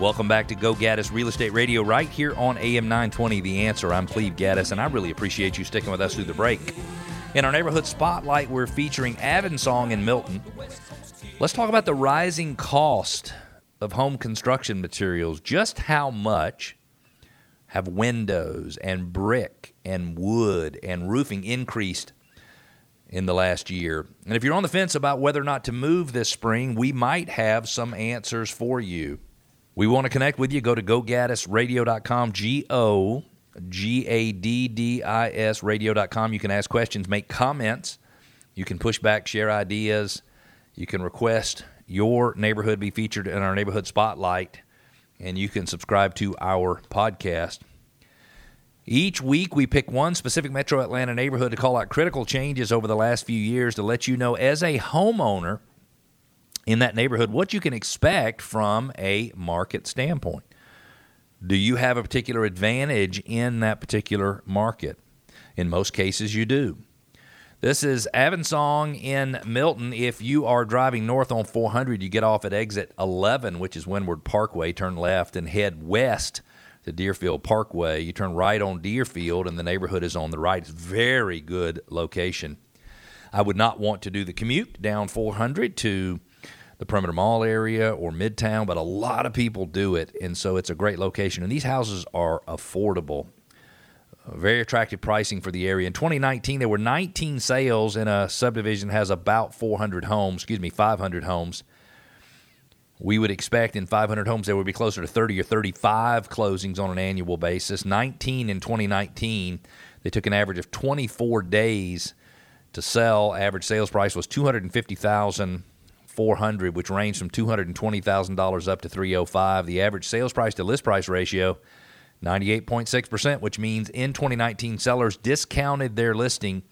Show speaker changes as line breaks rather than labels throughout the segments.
Welcome back to Go Gaddis Real Estate Radio right here on AM 920 The Answer. I'm Cleve Gaddis, and I really appreciate you sticking with us through the break. In our neighborhood spotlight, we're featuring Avonsong in Milton. Let's talk about the rising cost of home construction materials. Just how much have windows and brick and wood and roofing increased in the last year? And if you're on the fence about whether or not to move this spring, we might have some answers for you. We want to connect with you. Go to gogaddisradio.com, G O G A D D I S radio.com. You can ask questions, make comments. You can push back, share ideas. You can request your neighborhood be featured in our neighborhood spotlight, and you can subscribe to our podcast. Each week, we pick one specific metro Atlanta neighborhood to call out critical changes over the last few years to let you know, as a homeowner, in that neighborhood what you can expect from a market standpoint. Do you have a particular advantage in that particular market? In most cases, you do. This is Avonsong in Milton. If you are driving north on 400, you get off at exit 11, which is Windward Parkway, turn left and head west to Deerfield Parkway. You turn right on Deerfield, and the neighborhood is on the right. It's very good location. I would not want to do the commute down 400 to the perimeter mall area or midtown, but a lot of people do it, and so it's a great location. And these houses are affordable. Uh, very attractive pricing for the area. In 2019, there were 19 sales in a subdivision that has about 400 homes, excuse me, 500 homes. We would expect in 500 homes there would be closer to 30 or 35 closings on an annual basis. 19 in 2019. They took an average of 24 days to sell. Average sales price was 250,000 400, which ranged from $220,000 up to 305. The average sales price to list price ratio 98.6%, which means in 2019 sellers discounted their listing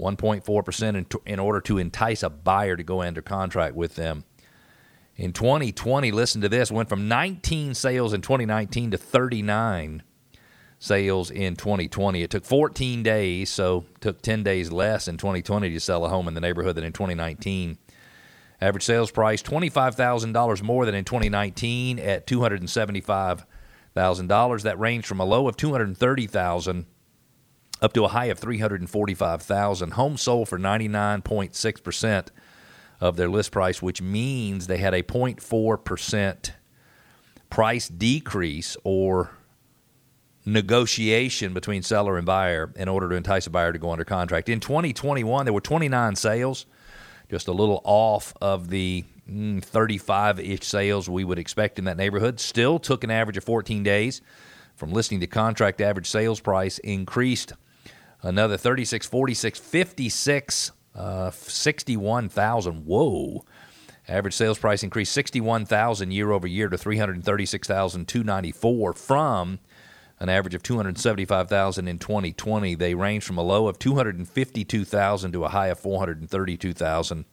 1.4% in, in order to entice a buyer to go under contract with them. In 2020, listen to this, went from 19 sales in 2019 to 39 sales in 2020. It took 14 days, so took 10 days less in 2020 to sell a home in the neighborhood than in 2019. Average sales price $25,000 more than in 2019 at $275,000. That ranged from a low of 230,000 up to a high of 345,000. Homes sold for 99.6% of their list price, which means they had a 0.4% price decrease or negotiation between seller and buyer in order to entice a buyer to go under contract. In 2021, there were 29 sales just a little off of the 35 mm, ish sales we would expect in that neighborhood. Still took an average of 14 days from listing to contract. Average sales price increased another 36, 46, 56, uh, 61,000. Whoa. Average sales price increased 61,000 year over year to 336,294 from an average of 275,000 in 2020. They range from a low of 252,000 to a high of 432,000.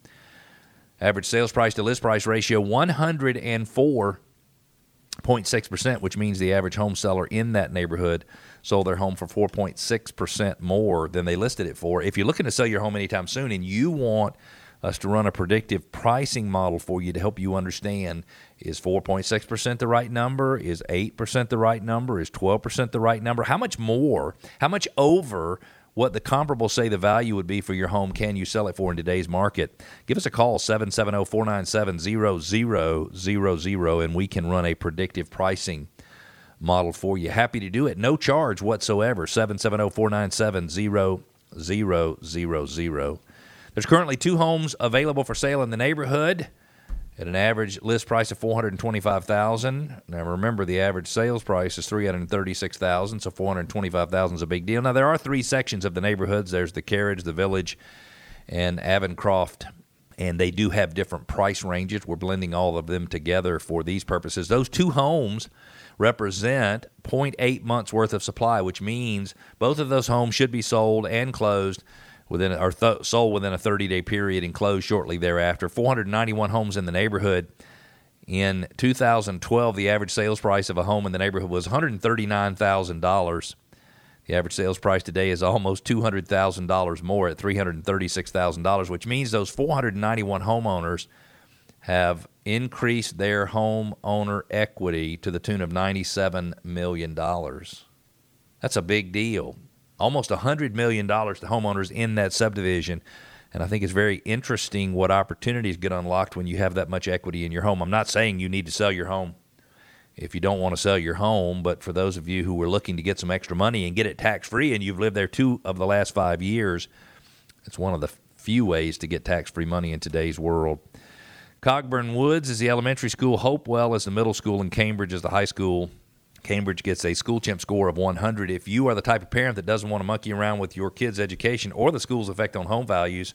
Average sales price to list price ratio 104.6%, which means the average home seller in that neighborhood sold their home for 4.6% more than they listed it for. If you're looking to sell your home anytime soon and you want us to run a predictive pricing model for you to help you understand is 4.6% the right number? Is 8% the right number? Is 12% the right number? How much more, how much over what the comparable say the value would be for your home can you sell it for in today's market? Give us a call 770-497-0000 and we can run a predictive pricing model for you. Happy to do it. No charge whatsoever. 770-497-0000. There's currently two homes available for sale in the neighborhood at an average list price of 425,000. Now remember the average sales price is 336,000, so 425,000 is a big deal. Now there are three sections of the neighborhoods. There's the Carriage, the Village, and Avoncroft, and they do have different price ranges. We're blending all of them together for these purposes. Those two homes represent 0.8 months worth of supply, which means both of those homes should be sold and closed within or th- sold within a 30 day period and closed shortly thereafter. 491 homes in the neighborhood. In 2012, the average sales price of a home in the neighborhood was $139,000. The average sales price today is almost $200,000 more at $336,000, which means those 491 homeowners have increased their home owner equity to the tune of $97 million. That's a big deal. Almost $100 million to homeowners in that subdivision. And I think it's very interesting what opportunities get unlocked when you have that much equity in your home. I'm not saying you need to sell your home if you don't want to sell your home, but for those of you who were looking to get some extra money and get it tax free and you've lived there two of the last five years, it's one of the few ways to get tax free money in today's world. Cogburn Woods is the elementary school, Hopewell is the middle school, and Cambridge is the high school. Cambridge gets a school chimp score of 100. If you are the type of parent that doesn't want to monkey around with your kids' education or the school's effect on home values,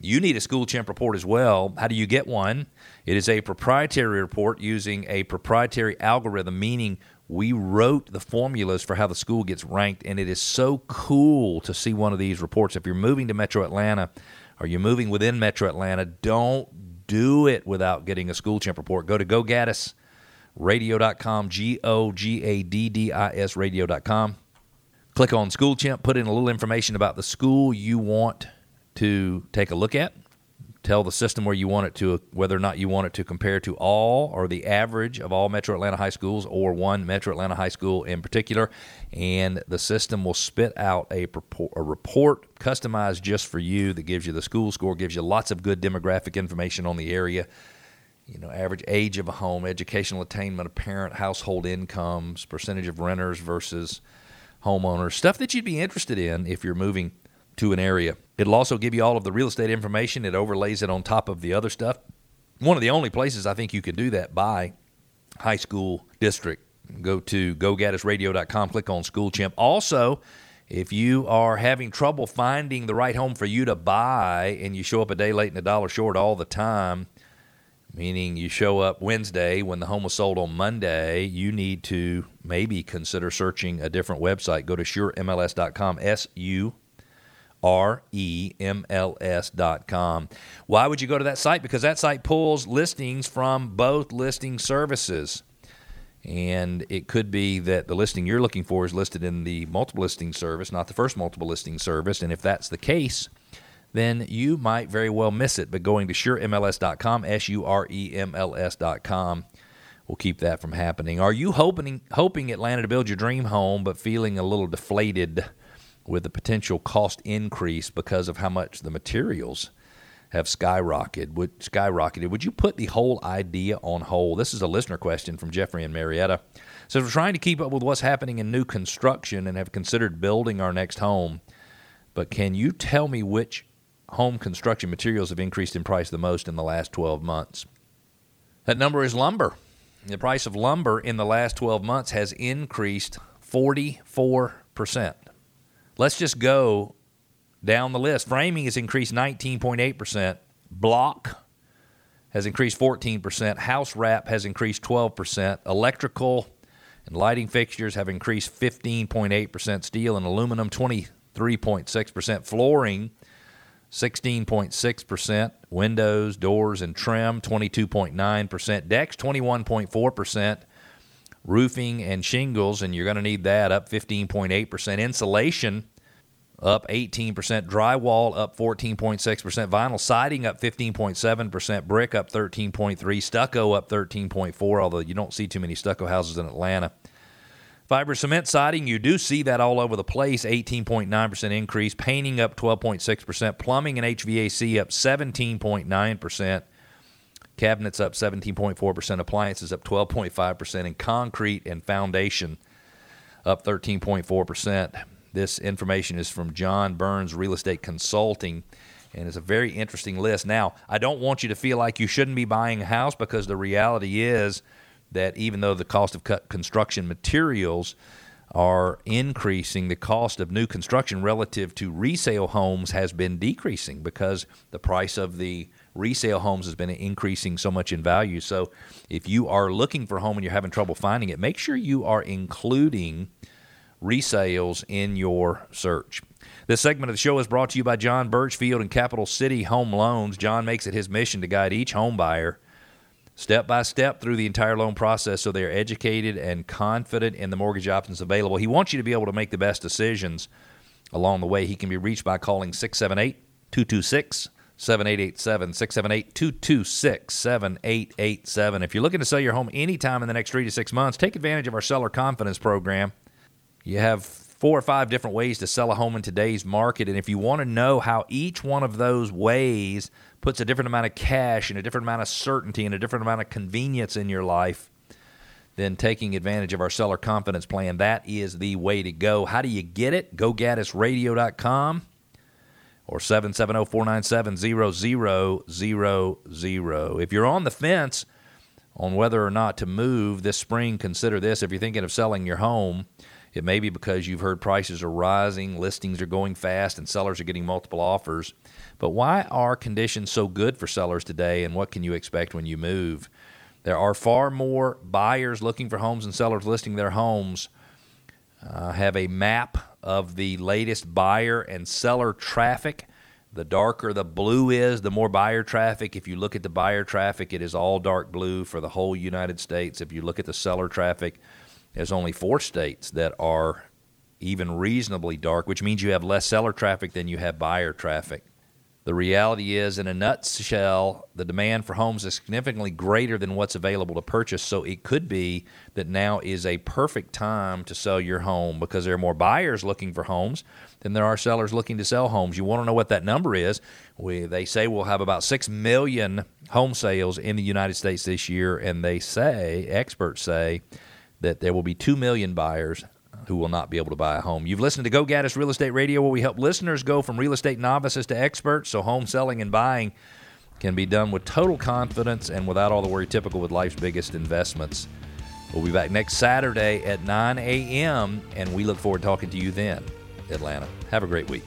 you need a school chimp report as well. How do you get one? It is a proprietary report using a proprietary algorithm, meaning we wrote the formulas for how the school gets ranked, and it is so cool to see one of these reports. If you're moving to Metro Atlanta or you're moving within Metro Atlanta, don't do it without getting a school chimp report. Go to gogaddisradio.com, G O G A D D I S radio.com. Click on School Chimp, put in a little information about the school you want to take a look at tell the system where you want it to, whether or not you want it to compare to all or the average of all Metro Atlanta high schools or one Metro Atlanta high school in particular. And the system will spit out a, a report customized just for you that gives you the school score, gives you lots of good demographic information on the area. You know, average age of a home, educational attainment of parent, household incomes, percentage of renters versus homeowners, stuff that you'd be interested in if you're moving to an area. It'll also give you all of the real estate information. It overlays it on top of the other stuff. One of the only places I think you can do that by high school district. Go to gogaddisradio.com, click on School Chimp. Also, if you are having trouble finding the right home for you to buy and you show up a day late and a dollar short all the time, meaning you show up Wednesday when the home was sold on Monday, you need to maybe consider searching a different website. Go to suremls.com, S U remls.com. Why would you go to that site? Because that site pulls listings from both listing services. And it could be that the listing you're looking for is listed in the multiple listing service, not the first multiple listing service. And if that's the case, then you might very well miss it. But going to suremls.com, S U R E M L S.com, will keep that from happening. Are you hoping, hoping Atlanta to build your dream home, but feeling a little deflated? with the potential cost increase because of how much the materials have skyrocketed. Would skyrocketed? Would you put the whole idea on hold? This is a listener question from Jeffrey and Marietta. So we're trying to keep up with what's happening in new construction and have considered building our next home. But can you tell me which home construction materials have increased in price the most in the last 12 months? That number is lumber. The price of lumber in the last 12 months has increased 44%. Let's just go down the list. Framing has increased 19.8%. Block has increased 14%. House wrap has increased 12%. Electrical and lighting fixtures have increased 15.8%. Steel and aluminum 23.6%. Flooring 16.6%. Windows, doors, and trim 22.9%. Decks 21.4% roofing and shingles, and you're going to need that up 15.8%. Insulation up 18%. Drywall up 14.6%. Vinyl siding up 15.7%. Brick up 13.3. Stucco up 13.4. Although you don't see too many stucco houses in Atlanta. Fiber cement siding, you do see that all over the place, 18.9% increase. Painting up 12.6%. Plumbing and HVAC up 17.9%. Cabinets up 17.4%, appliances up 12.5%, and concrete and foundation up 13.4%. This information is from John Burns Real Estate Consulting, and it's a very interesting list. Now, I don't want you to feel like you shouldn't be buying a house because the reality is that even though the cost of construction materials are increasing, the cost of new construction relative to resale homes has been decreasing because the price of the resale homes has been increasing so much in value. So if you are looking for a home and you're having trouble finding it, make sure you are including resales in your search. This segment of the show is brought to you by John Birchfield and Capital City Home Loans. John makes it his mission to guide each home buyer step by step through the entire loan process so they're educated and confident in the mortgage options available. He wants you to be able to make the best decisions along the way. He can be reached by calling 678 226 7887 678 226 7887. If you're looking to sell your home anytime in the next three to six months, take advantage of our seller confidence program. You have four or five different ways to sell a home in today's market. And if you want to know how each one of those ways puts a different amount of cash and a different amount of certainty and a different amount of convenience in your life, then taking advantage of our seller confidence plan, that is the way to go. How do you get it? GoGaddisRadio.com or 770-497-0000. If you're on the fence on whether or not to move this spring, consider this. If you're thinking of selling your home, it may be because you've heard prices are rising, listings are going fast, and sellers are getting multiple offers. But why are conditions so good for sellers today, and what can you expect when you move? There are far more buyers looking for homes and sellers listing their homes. Uh, have a map of the latest buyer and seller traffic. The darker the blue is, the more buyer traffic. If you look at the buyer traffic, it is all dark blue for the whole United States. If you look at the seller traffic, there's only four states that are even reasonably dark, which means you have less seller traffic than you have buyer traffic. The reality is, in a nutshell, the demand for homes is significantly greater than what's available to purchase. So it could be that now is a perfect time to sell your home because there are more buyers looking for homes than there are sellers looking to sell homes. You want to know what that number is? We, they say we'll have about 6 million home sales in the United States this year, and they say, experts say, that there will be 2 million buyers who will not be able to buy a home. You've listened to Go Gaddis Real Estate Radio, where we help listeners go from real estate novices to experts, so home selling and buying can be done with total confidence and without all the worry typical with life's biggest investments. We'll be back next Saturday at 9 a.m., and we look forward to talking to you then, Atlanta. Have a great week.